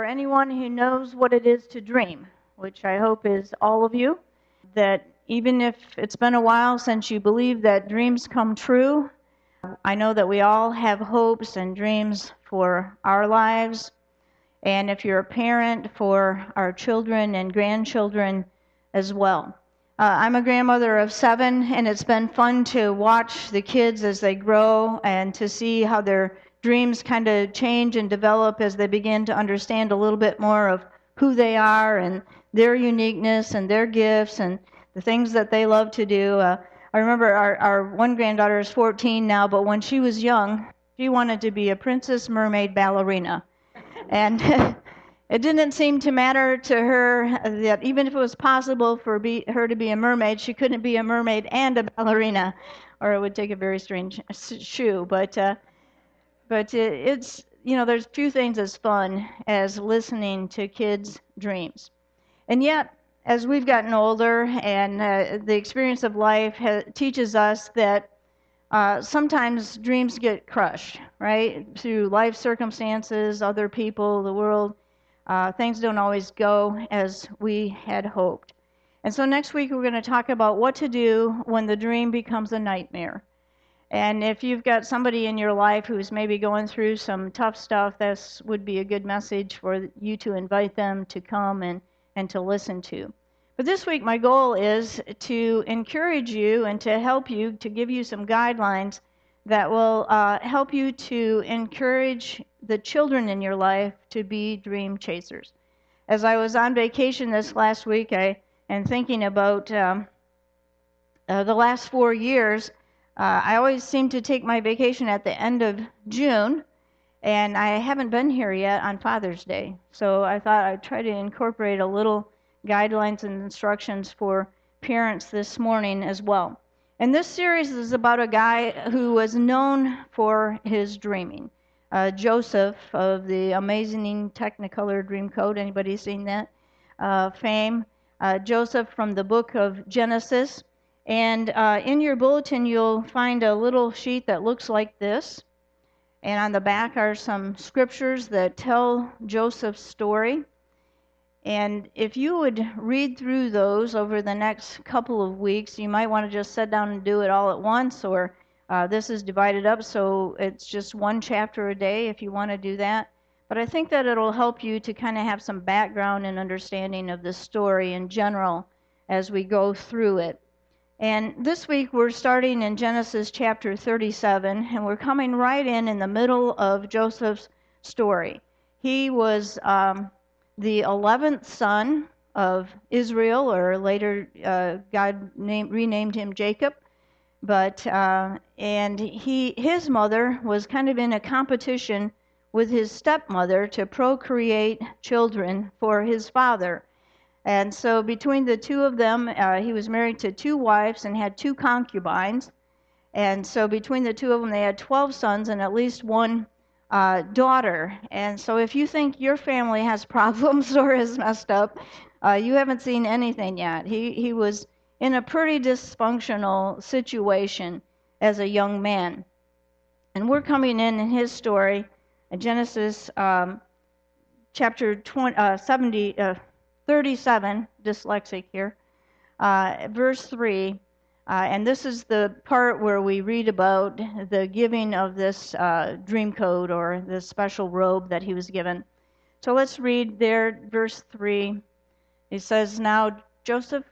For anyone who knows what it is to dream, which I hope is all of you, that even if it's been a while since you believe that dreams come true, I know that we all have hopes and dreams for our lives. And if you're a parent, for our children and grandchildren as well. Uh, I'm a grandmother of seven, and it's been fun to watch the kids as they grow and to see how their dreams kind of change and develop as they begin to understand a little bit more of who they are and their uniqueness and their gifts and the things that they love to do. Uh, I remember our, our one granddaughter is 14 now, but when she was young, she wanted to be a princess mermaid ballerina. And It didn't seem to matter to her that even if it was possible for be, her to be a mermaid, she couldn't be a mermaid and a ballerina, or it would take a very strange shoe. But uh, but it's you know there's few things as fun as listening to kids' dreams, and yet as we've gotten older and uh, the experience of life ha- teaches us that uh, sometimes dreams get crushed, right? Through life circumstances, other people, the world uh, things don't always go as we had hoped. And so next week we're going to talk about what to do when the dream becomes a nightmare. And if you've got somebody in your life who's maybe going through some tough stuff, this would be a good message for you to invite them to come and, and to listen to. But this week, my goal is to encourage you and to help you, to give you some guidelines that will uh, help you to encourage the children in your life to be dream chasers. As I was on vacation this last week, I and thinking about um, uh, the last four years, uh, I always seem to take my vacation at the end of June, and I haven't been here yet on Father's Day. So I thought I'd try to incorporate a little guidelines and instructions for parents this morning as well. And this series is about a guy who was known for his dreaming. Uh, Joseph of the amazing Technicolor Dreamcoat. Anybody seen that? Uh, fame. Uh, Joseph from the book of Genesis. And uh, in your bulletin, you'll find a little sheet that looks like this. And on the back are some scriptures that tell Joseph's story. And if you would read through those over the next couple of weeks, you might want to just sit down and do it all at once, or uh, this is divided up so it's just one chapter a day if you want to do that. But I think that it'll help you to kind of have some background and understanding of the story in general as we go through it. And this week we're starting in Genesis chapter 37, and we're coming right in in the middle of Joseph's story. He was. Um, the 11th son of Israel, or later uh, God named, renamed him Jacob. But uh, and he his mother was kind of in a competition with his stepmother to procreate children for his father. And so between the two of them, uh, he was married to two wives and had two concubines. And so between the two of them, they had 12 sons and at least one uh, daughter. And so if you think your family has problems or is messed up, uh, you haven't seen anything yet. He, he was in a pretty dysfunctional situation as a young man. And we're coming in in his story, in Genesis um, chapter 20, uh, 70, uh, 37, dyslexic here, uh, verse 3. Uh, and this is the part where we read about the giving of this uh, dream coat or this special robe that he was given. So let's read there, verse 3. It says, Now Joseph.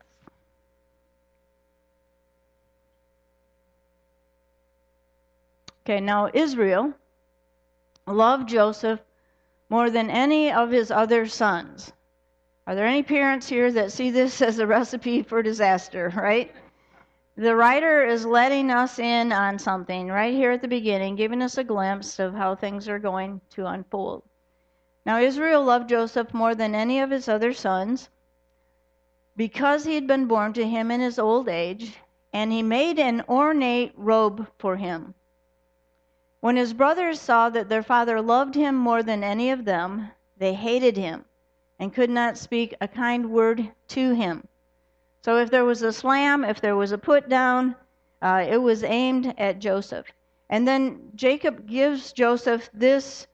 Okay, now Israel loved Joseph more than any of his other sons. Are there any parents here that see this as a recipe for disaster, right? the writer is letting us in on something right here at the beginning, giving us a glimpse of how things are going to unfold. Now, Israel loved Joseph more than any of his other sons because he had been born to him in his old age, and he made an ornate robe for him. When his brothers saw that their father loved him more than any of them, they hated him and could not speak a kind word to him. So if there was a slam, if there was a put down, uh, it was aimed at Joseph. And then Jacob gives Joseph this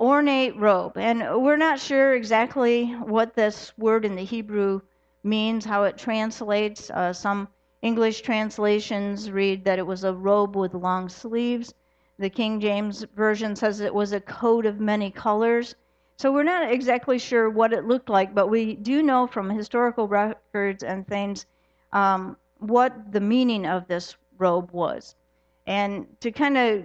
ornate robe. And we're not sure exactly what this word in the Hebrew means, how it translates. Uh, some English translations read that it was a robe with long sleeves. The King James Version says it was a coat of many colors. So we're not exactly sure what it looked like, but we do know from historical records and things um, what the meaning of this robe was. And to kind of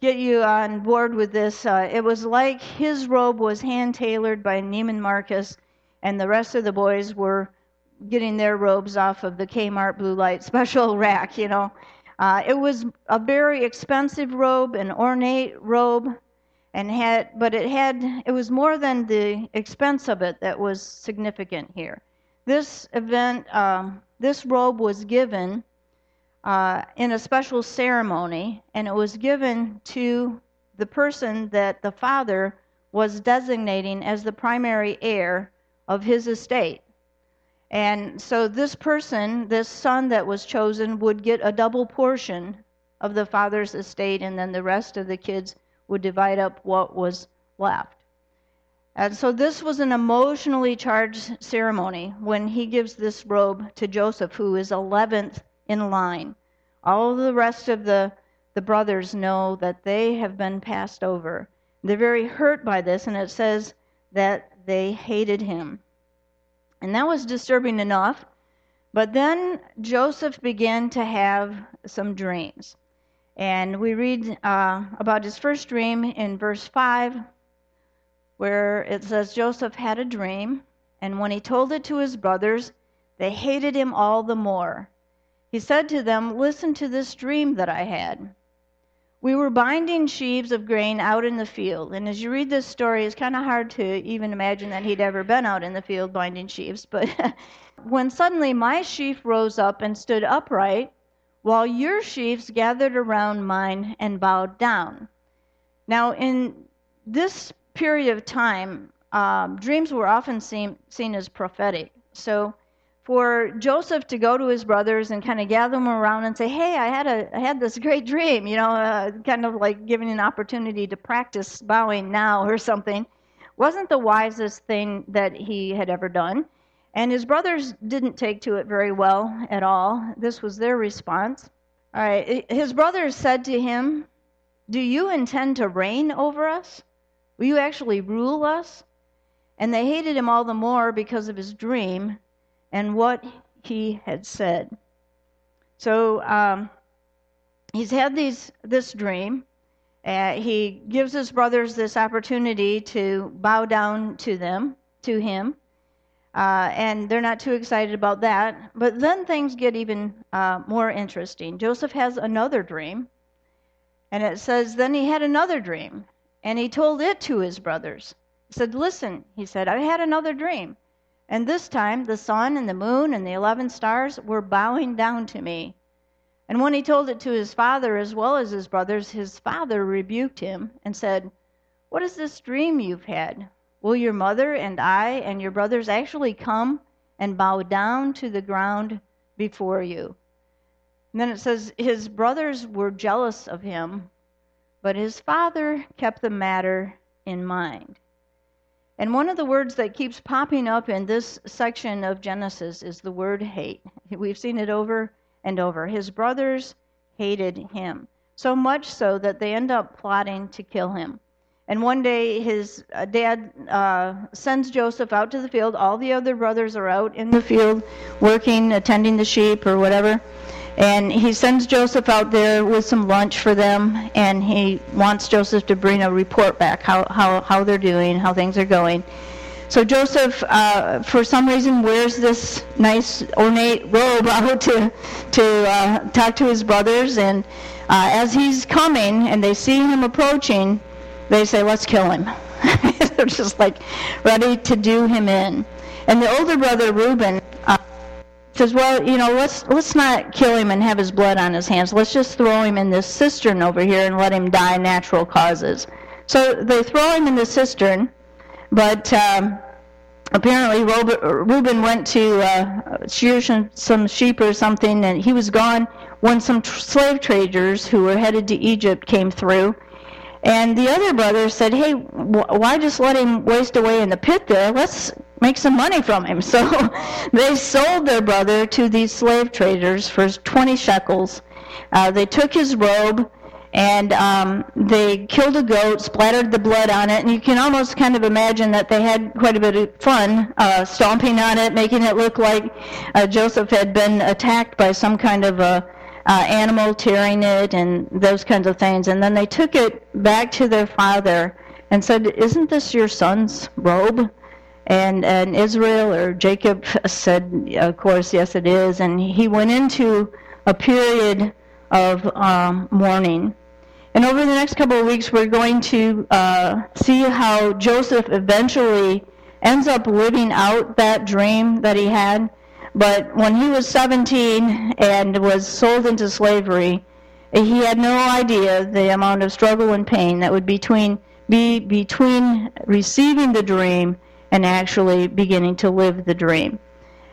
get you on board with this, uh, it was like his robe was hand tailored by Neiman Marcus, and the rest of the boys were getting their robes off of the Kmart blue light special rack, you know. Uh, it was a very expensive robe, an ornate robe, and had, but it had, it was more than the expense of it that was significant here. This event, um, this robe was given uh, in a special ceremony, and it was given to the person that the father was designating as the primary heir of his estate. And so this person, this son that was chosen, would get a double portion of the father's estate, and then the rest of the kids would divide up what was left. And so this was an emotionally charged ceremony when he gives this robe to Joseph, who is 11th in line. All the rest of the, the brothers know that they have been passed over. They're very hurt by this, and it says that they hated him. And that was disturbing enough. But then Joseph began to have some dreams. And we read uh, about his first dream in verse 5, where it says Joseph had a dream, and when he told it to his brothers, they hated him all the more. He said to them, Listen to this dream that I had. We were binding sheaves of grain out in the field. And as you read this story, it's kind of hard to even imagine that he'd ever been out in the field binding sheaves. But when suddenly my sheaf rose up and stood upright, while your sheaves gathered around mine and bowed down. Now, in this period of time, um, dreams were often seen, seen as prophetic. So, for Joseph to go to his brothers and kind of gather them around and say, "Hey, I had a I had this great dream," you know, uh, kind of like giving an opportunity to practice bowing now or something, wasn't the wisest thing that he had ever done. And his brothers didn't take to it very well at all. This was their response. All right, his brothers said to him, Do you intend to reign over us? Will you actually rule us? And they hated him all the more because of his dream and what he had said. So um, he's had these, this dream. Uh, he gives his brothers this opportunity to bow down to them, to him. Uh, and they're not too excited about that. But then things get even uh, more interesting. Joseph has another dream, and it says, Then he had another dream, and he told it to his brothers. He said, Listen, he said, I had another dream. And this time the sun and the moon and the eleven stars were bowing down to me. And when he told it to his father as well as his brothers, his father rebuked him and said, What is this dream you've had? Will your mother and I and your brothers actually come and bow down to the ground before you? And then it says, His brothers were jealous of him, but his father kept the matter in mind. And one of the words that keeps popping up in this section of Genesis is the word hate. We've seen it over and over. His brothers hated him, so much so that they end up plotting to kill him. And one day his uh, dad uh, sends Joseph out to the field. All the other brothers are out in the field working, attending the sheep or whatever. And he sends Joseph out there with some lunch for them, and he wants Joseph to bring a report back how, how, how they're doing, how things are going. So Joseph, uh, for some reason, wears this nice ornate robe out to, to uh, talk to his brothers. And uh, as he's coming and they see him approaching, they say, let's kill him. They're just like ready to do him in. And the older brother, Reuben, uh, says, well, you know, let's, let's not kill him and have his blood on his hands. Let's just throw him in this cistern over here and let him die natural causes. So they throw him in the cistern, but um, apparently Reuben went to uh, shear some sheep or something, and he was gone when some slave traders who were headed to Egypt came through And the other brother said, "Hey, why just let him waste away in the pit there? Let's make some money from him." So they sold their brother to these slave traders for 20 shekels. Uh, they took his robe and um, they killed a goat, splattered the blood on it, and you can almost kind of imagine that they had quite a bit of fun uh, stomping on it, making it look like uh, Joseph had been attacked by some kind of a uh, animal, tearing it, and those kinds of things. And then they took it back to their father and said, "Isn't this your son's robe?" And and Israel or Jacob said, "Of course, yes, it is." And he went into a period of um, mourning and over the next couple of weeks, we're going to uh, see how Joseph eventually ends up living out that dream that he had. But when he was 17 and was sold into slavery, he had no idea the amount of struggle and pain that would between, be between receiving the dream and actually beginning to live the dream.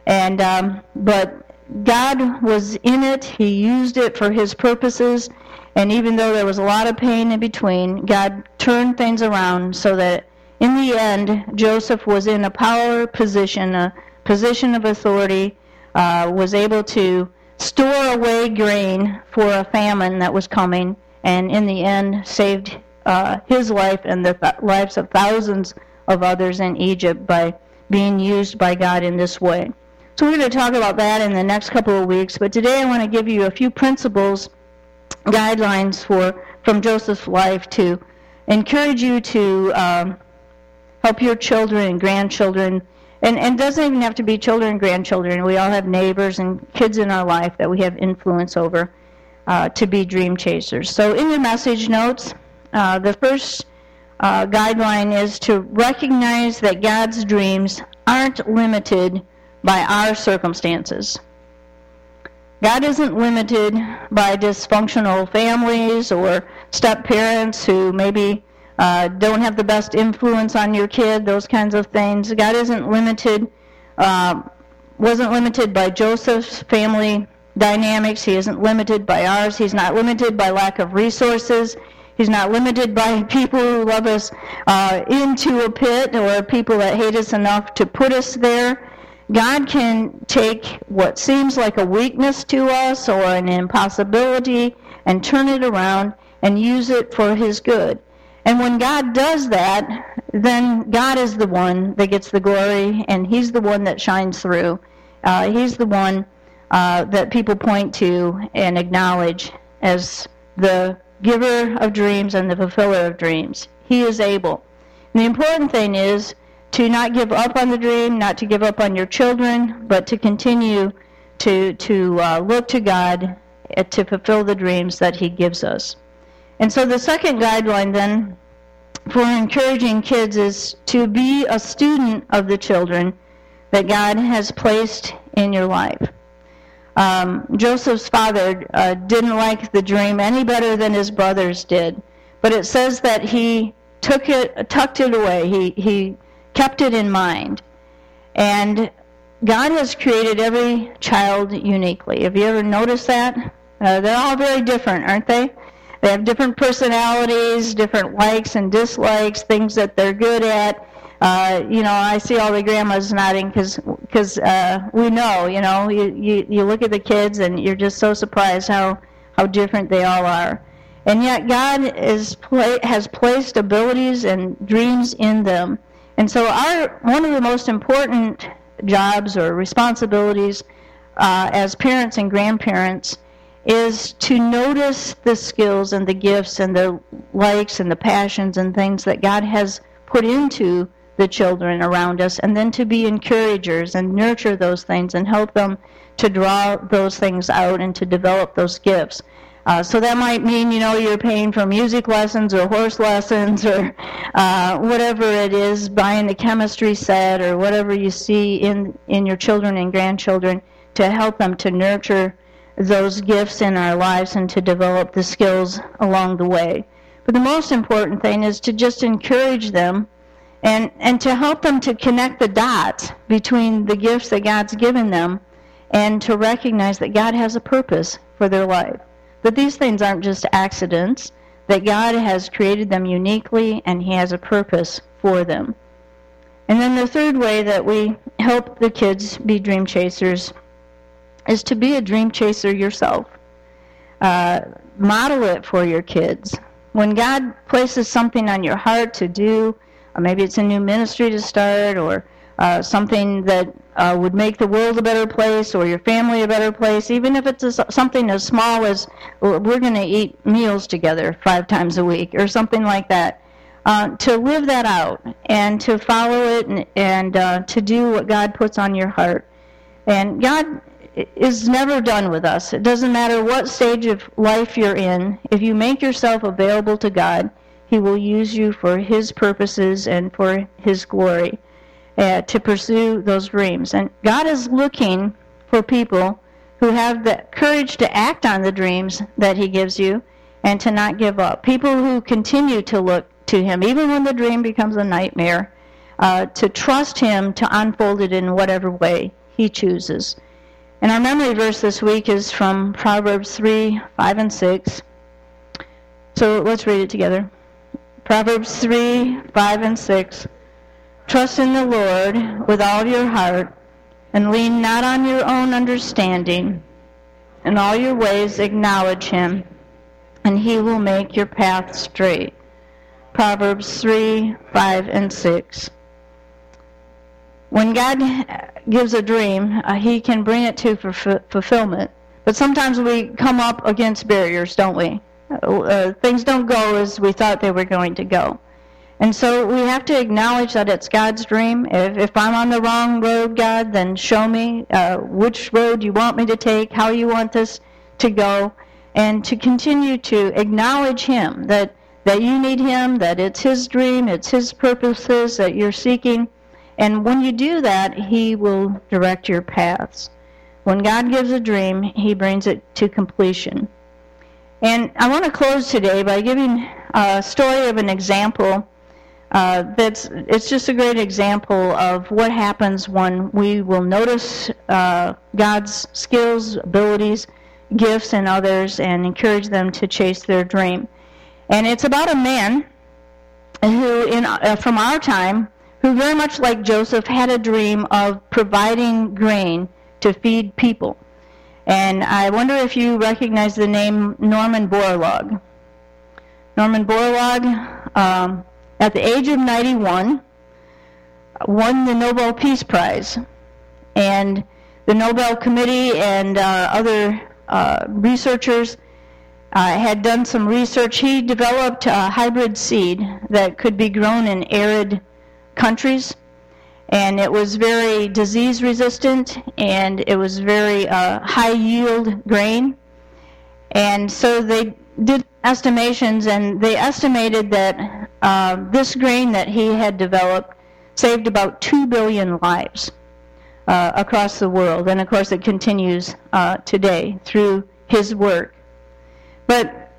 And um, but God was in it. He used it for His purposes. And even though there was a lot of pain in between, God turned things around so that in the end, Joseph was in a power position, position of authority, uh, was able to store away grain for a famine that was coming, and in the end, saved uh, his life and the th- lives of thousands of others in Egypt by being used by God in this way. So we're going to talk about that in the next couple of weeks, but today I want to give you a few principles guidelines for from Joseph's life to encourage you to um, help your children and grandchildren. And, and doesn't even have to be children and grandchildren. We all have neighbors and kids in our life that we have influence over uh, to be dream chasers. So in your message notes, uh, the first uh, guideline is to recognize that God's dreams aren't limited by our circumstances. God isn't limited by dysfunctional families or step parents who maybe uh, don't have the best influence on your kid, those kinds of things. God isn't limited, uh, wasn't limited by Joseph's family dynamics. He isn't limited by ours. He's not limited by lack of resources. He's not limited by people who love us uh, into a pit or people that hate us enough to put us there. God can take what seems like a weakness to us or an impossibility and turn it around and use it for His good. And when God does that, then God is the one that gets the glory, and He's the one that shines through. Uh, he's the one uh, that people point to and acknowledge as the giver of dreams and the fulfiller of dreams. He is able. And the important thing is to not give up on the dream, not to give up on your children, but to continue to, to uh, look to God uh, to fulfill the dreams that He gives us. And so the second guideline then for encouraging kids is to be a student of the children that God has placed in your life. Um, Joseph's father uh, didn't like the dream any better than his brothers did, but it says that he took it, tucked it away. He he kept it in mind. And God has created every child uniquely. Have you ever noticed that? Uh, they're all very different, aren't they? They have different personalities, different likes and dislikes, things that they're good at. Uh, you know, I see all the grandmas nodding because because uh, we know, you know, you, you you look at the kids and you're just so surprised how how different they all are. And yet God is pla- has placed abilities and dreams in them and so, our one of the most important jobs or responsibilities uh, as parents and grandparents is to notice the skills and the gifts and the likes and the passions and things that God has put into the children around us, and then to be encouragers and nurture those things and help them to draw those things out and to develop those gifts. Uh, so that might mean, you know, you're paying for music lessons or horse lessons or uh, whatever it is, buying the chemistry set or whatever you see in, in your children and grandchildren to help them to nurture those gifts in our lives and to develop the skills along the way. But the most important thing is to just encourage them and, and to help them to connect the dots between the gifts that God's given them and to recognize that God has a purpose for their life that these things aren't just accidents, that God has created them uniquely and He has a purpose for them. And then the third way that we help the kids be dream chasers is to be a dream chaser yourself. Uh, model it for your kids. When God places something on your heart to do, or maybe it's a new ministry to start, or uh, something that uh, would make the world a better place or your family a better place, even if it's a, something as small as we're going to eat meals together five times a week or something like that. Uh, to live that out and to follow it and, and uh, to do what God puts on your heart. And God is never done with us. It doesn't matter what stage of life you're in. If you make yourself available to God, He will use you for His purposes and for His glory uh, to pursue those dreams. And God is looking for people who have the courage to act on the dreams that He gives you and to not give up. People who continue to look to Him, even when the dream becomes a nightmare, uh, to trust Him to unfold it in whatever way He chooses. And our memory verse this week is from Proverbs 3 5 and 6. So let's read it together. Proverbs 3 5 and 6. Trust in the Lord with all your heart, and lean not on your own understanding. In all your ways acknowledge him, and he will make your path straight. Proverbs 3 5 and 6. When God gives a dream, uh, he can bring it to fulfillment. But sometimes we come up against barriers, don't we? Uh, uh, things don't go as we thought they were going to go. And so we have to acknowledge that it's God's dream. If, if I'm on the wrong road, God, then show me uh, which road you want me to take, how you want this to go, and to continue to acknowledge Him that that you need Him, that it's His dream, it's His purposes that you're seeking. And when you do that, He will direct your paths. When God gives a dream, He brings it to completion. And I want to close today by giving a story of an example uh, that's it's just a great example of what happens when we will notice uh, God's skills, abilities, gifts in others, and encourage them to chase their dream. And it's about a man who, in uh, from our time, who very much like Joseph had a dream of providing grain to feed people. And I wonder if you recognize the name Norman Borlaug. Norman Borlaug. Um, at the age of 91, won the Nobel Peace Prize. And the Nobel Committee and uh, other uh, researchers uh, had done some research. He developed a hybrid seed that could be grown in arid countries. And it was very disease resistant and it was very uh, high yield grain. And so they did estimations, and they estimated that uh, this grain that he had developed saved about 2 billion lives uh, across the world. And of course, it continues uh, today through his work. But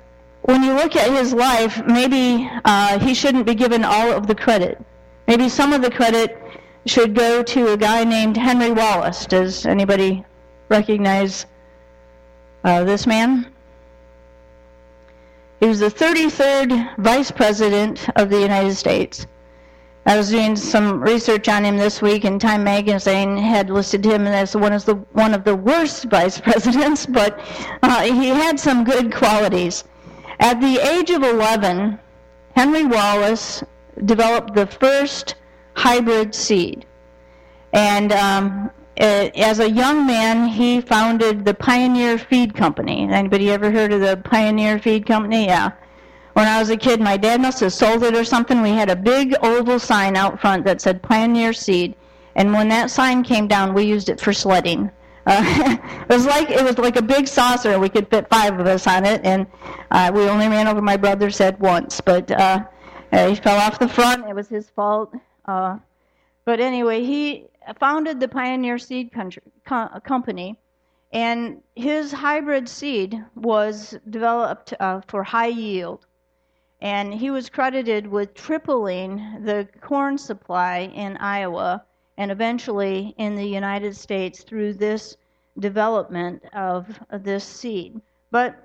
when you look at his life, maybe uh, he shouldn't be given all of the credit. Maybe some of the credit should go to a guy named Henry Wallace. Does anybody recognize uh, this man? He was the 33rd Vice President of the United States. I was doing some research on him this week, and Time Magazine had listed him as one of the one of the worst vice presidents, but uh, he had some good qualities. At the age of 11, Henry Wallace developed the first hybrid seed, and um, as a young man, he founded the Pioneer Feed Company. Anybody ever heard of the Pioneer Feed Company? Yeah. When I was a kid, my dad must have sold it or something. We had a big oval sign out front that said Pioneer Seed, and when that sign came down, we used it for sledding. Uh, it was like it was like a big saucer. We could fit five of us on it, and uh, we only ran over my brother's head once. But uh, uh he fell off the front. It was his fault. Uh, but anyway, he founded the Pioneer Seed country, co- Company, and his hybrid seed was developed uh, for high yield. And he was credited with tripling the corn supply in Iowa and eventually in the United States through this development of this seed. But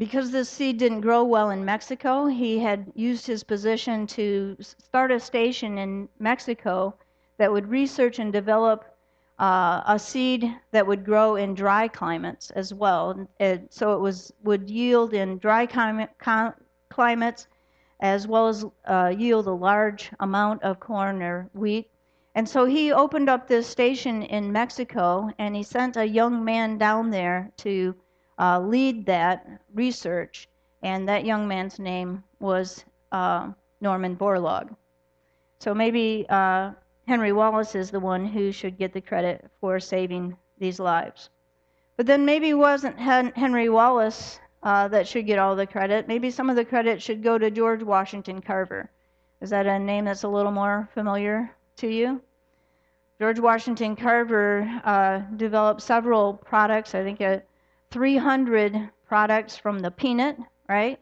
because this seed didn't grow well in Mexico, he had used his position to start a station in Mexico that would research and develop uh, a seed that would grow in dry climates as well. And so it was would yield in dry climate, climates as well as uh, yield a large amount of corn or wheat. And so he opened up this station in Mexico and he sent a young man down there to uh, lead that research. And that young man's name was uh, Norman Borlaug. So maybe uh, Henry Wallace is the one who should get the credit for saving these lives. But then maybe it wasn't Henry Wallace uh, that should get all the credit. Maybe some of the credit should go to George Washington Carver. Is that a name that's a little more familiar to you? George Washington Carver uh, developed several products, I think uh, 300 products from the peanut, right?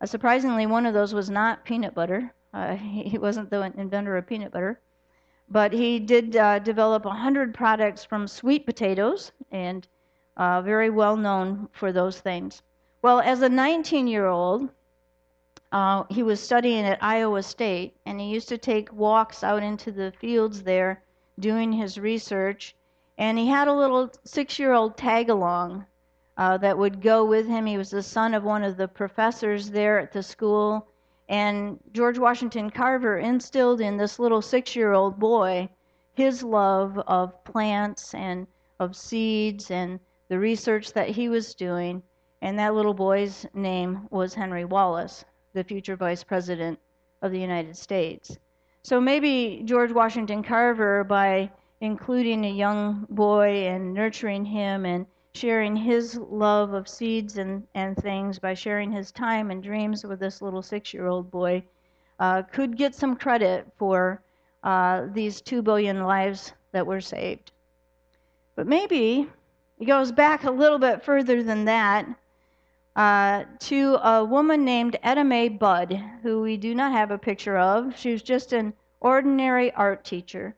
Uh, surprisingly, one of those was not peanut butter. Uh, he wasn't the inventor of peanut butter. But he did uh, develop 100 products from sweet potatoes, and uh, very well known for those things. Well, as a 19 year old, uh, he was studying at Iowa State, and he used to take walks out into the fields there doing his research. And he had a little six year old tag along uh, that would go with him. He was the son of one of the professors there at the school. And George Washington Carver instilled in this little six year old boy his love of plants and of seeds and the research that he was doing, and that little boy's name was Henry Wallace, the future vice president of the United States. So maybe George Washington Carver, by including a young boy and nurturing him and sharing his love of seeds and, and things, by sharing his time and dreams with this little six year old boy, uh, could get some credit for uh, these two billion lives that were saved. But maybe it goes back a little bit further than that uh, to a woman named Etta Mae Budd, who we do not have a picture of. She was just an ordinary art teacher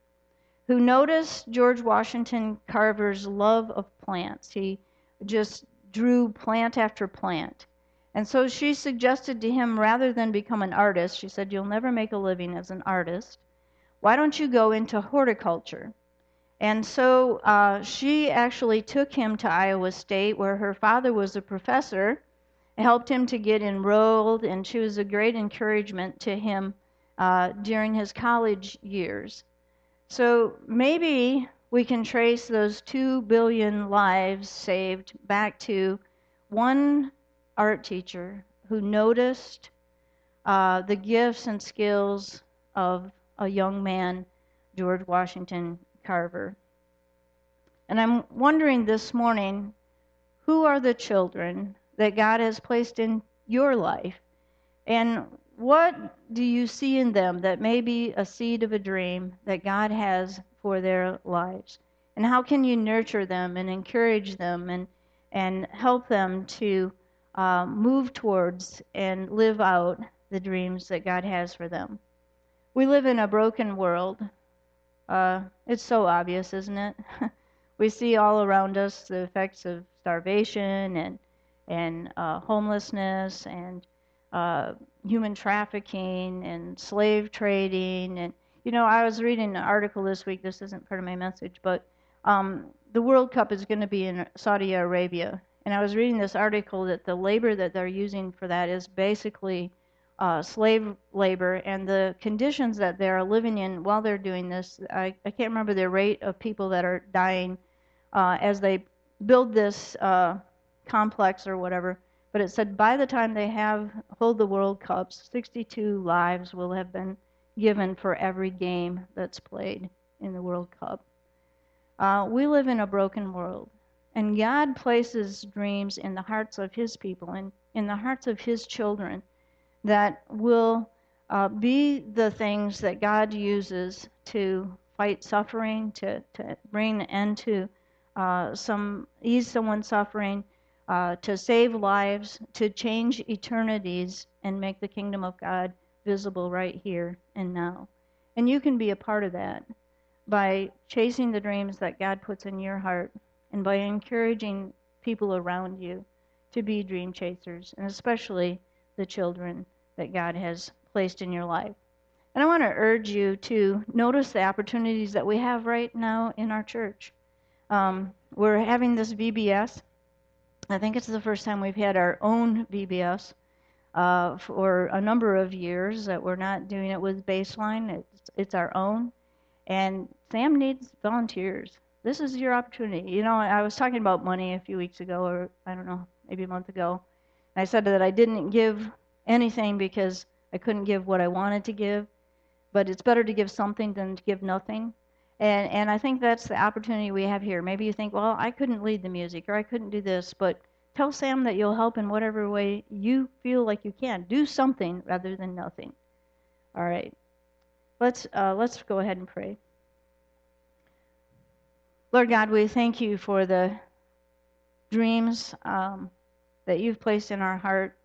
who noticed George Washington Carver's love of plants. He just drew plant after plant. And so she suggested to him rather than become an artist, she said, You'll never make a living as an artist. Why don't you go into horticulture? And so uh, she actually took him to Iowa State, where her father was a professor, helped him to get enrolled, and she was a great encouragement to him uh, during his college years. So maybe we can trace those two billion lives saved back to one art teacher who noticed uh, the gifts and skills of a young man, George Washington Carver. And I'm wondering this morning who are the children that God has placed in your life? And what do you see in them that may be a seed of a dream that God has for their lives? And how can you nurture them and encourage them and, and help them to uh, move towards and live out the dreams that God has for them? We live in a broken world. Uh, it's so obvious, isn't it? we see all around us the effects of starvation and and uh, homelessness and uh, human trafficking and slave trading and you know I was reading an article this week. This isn't part of my message, but um, the World Cup is going to be in Saudi Arabia, and I was reading this article that the labor that they're using for that is basically uh, slave labor and the conditions that they're living in while they're doing this. I, I can't remember the rate of people that are dying uh, as they build this uh, complex or whatever. But it said by the time they have hold the World Cups, 62 lives will have been given for every game that's played in the World Cup. Uh, we live in a broken world, and God places dreams in the hearts of His people and in the hearts of His children that will uh, be the things that God uses to fight suffering, to, to bring an end to uh, some, ease someone's suffering, uh, to save lives, to change eternities, and make the kingdom of God visible right here and now. And you can be a part of that by chasing the dreams that God puts in your heart and by encouraging people around you to be dream chasers, and especially the children that God has placed in your life. And I want to urge you to notice the opportunities that we have right now in our church. Um, we're having this VBS. I think it's the first time we've had our own VBS uh, for a number of years that we're not doing it with baseline. It's, it's our own. And Sam needs volunteers. This is your opportunity. You know, I was talking about money a few weeks ago, or I don't know, maybe a month ago. I said that I didn't give anything because I couldn't give what I wanted to give, but it's better to give something than to give nothing. And and I think that's the opportunity we have here. Maybe you think, well, I couldn't lead the music or I couldn't do this, but tell Sam that you'll help in whatever way you feel like you can. Do something rather than nothing. All right. Let's uh, let's go ahead and pray. Lord God, we thank you for the dreams um, that you've placed in our heart.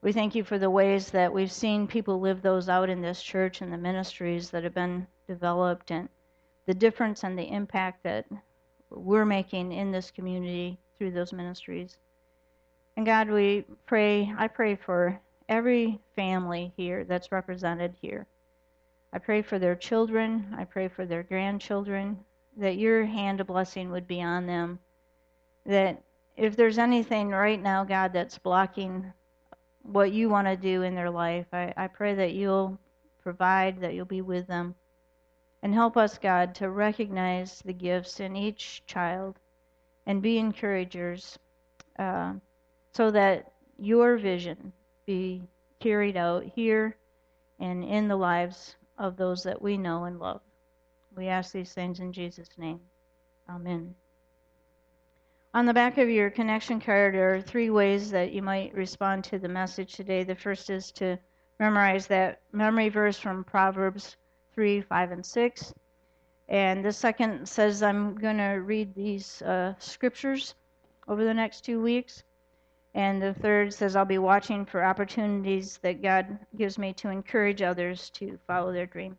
We thank you for the ways that we've seen people live those out in this church and the ministries that have been developed and the difference and the impact that we're making in this community through those ministries. And God, we pray, I pray for every family here that's represented here. I pray for their children, I pray for their grandchildren, that your hand of blessing would be on them. That if there's anything right now, God, that's blocking what you want to do in their life, I, I pray that you'll provide, that you'll be with them. And help us, God, to recognize the gifts in each child and be encouragers uh, so that your vision be carried out here and in the lives of those that we know and love. We ask these things in Jesus' name. Amen. On the back of your connection card are three ways that you might respond to the message today. The first is to memorize that memory verse from Proverbs 3, 5, and 6. And the second says, I'm going to read these uh, scriptures over the next two weeks. And the third says, I'll be watching for opportunities that God gives me to encourage others to follow their dreams.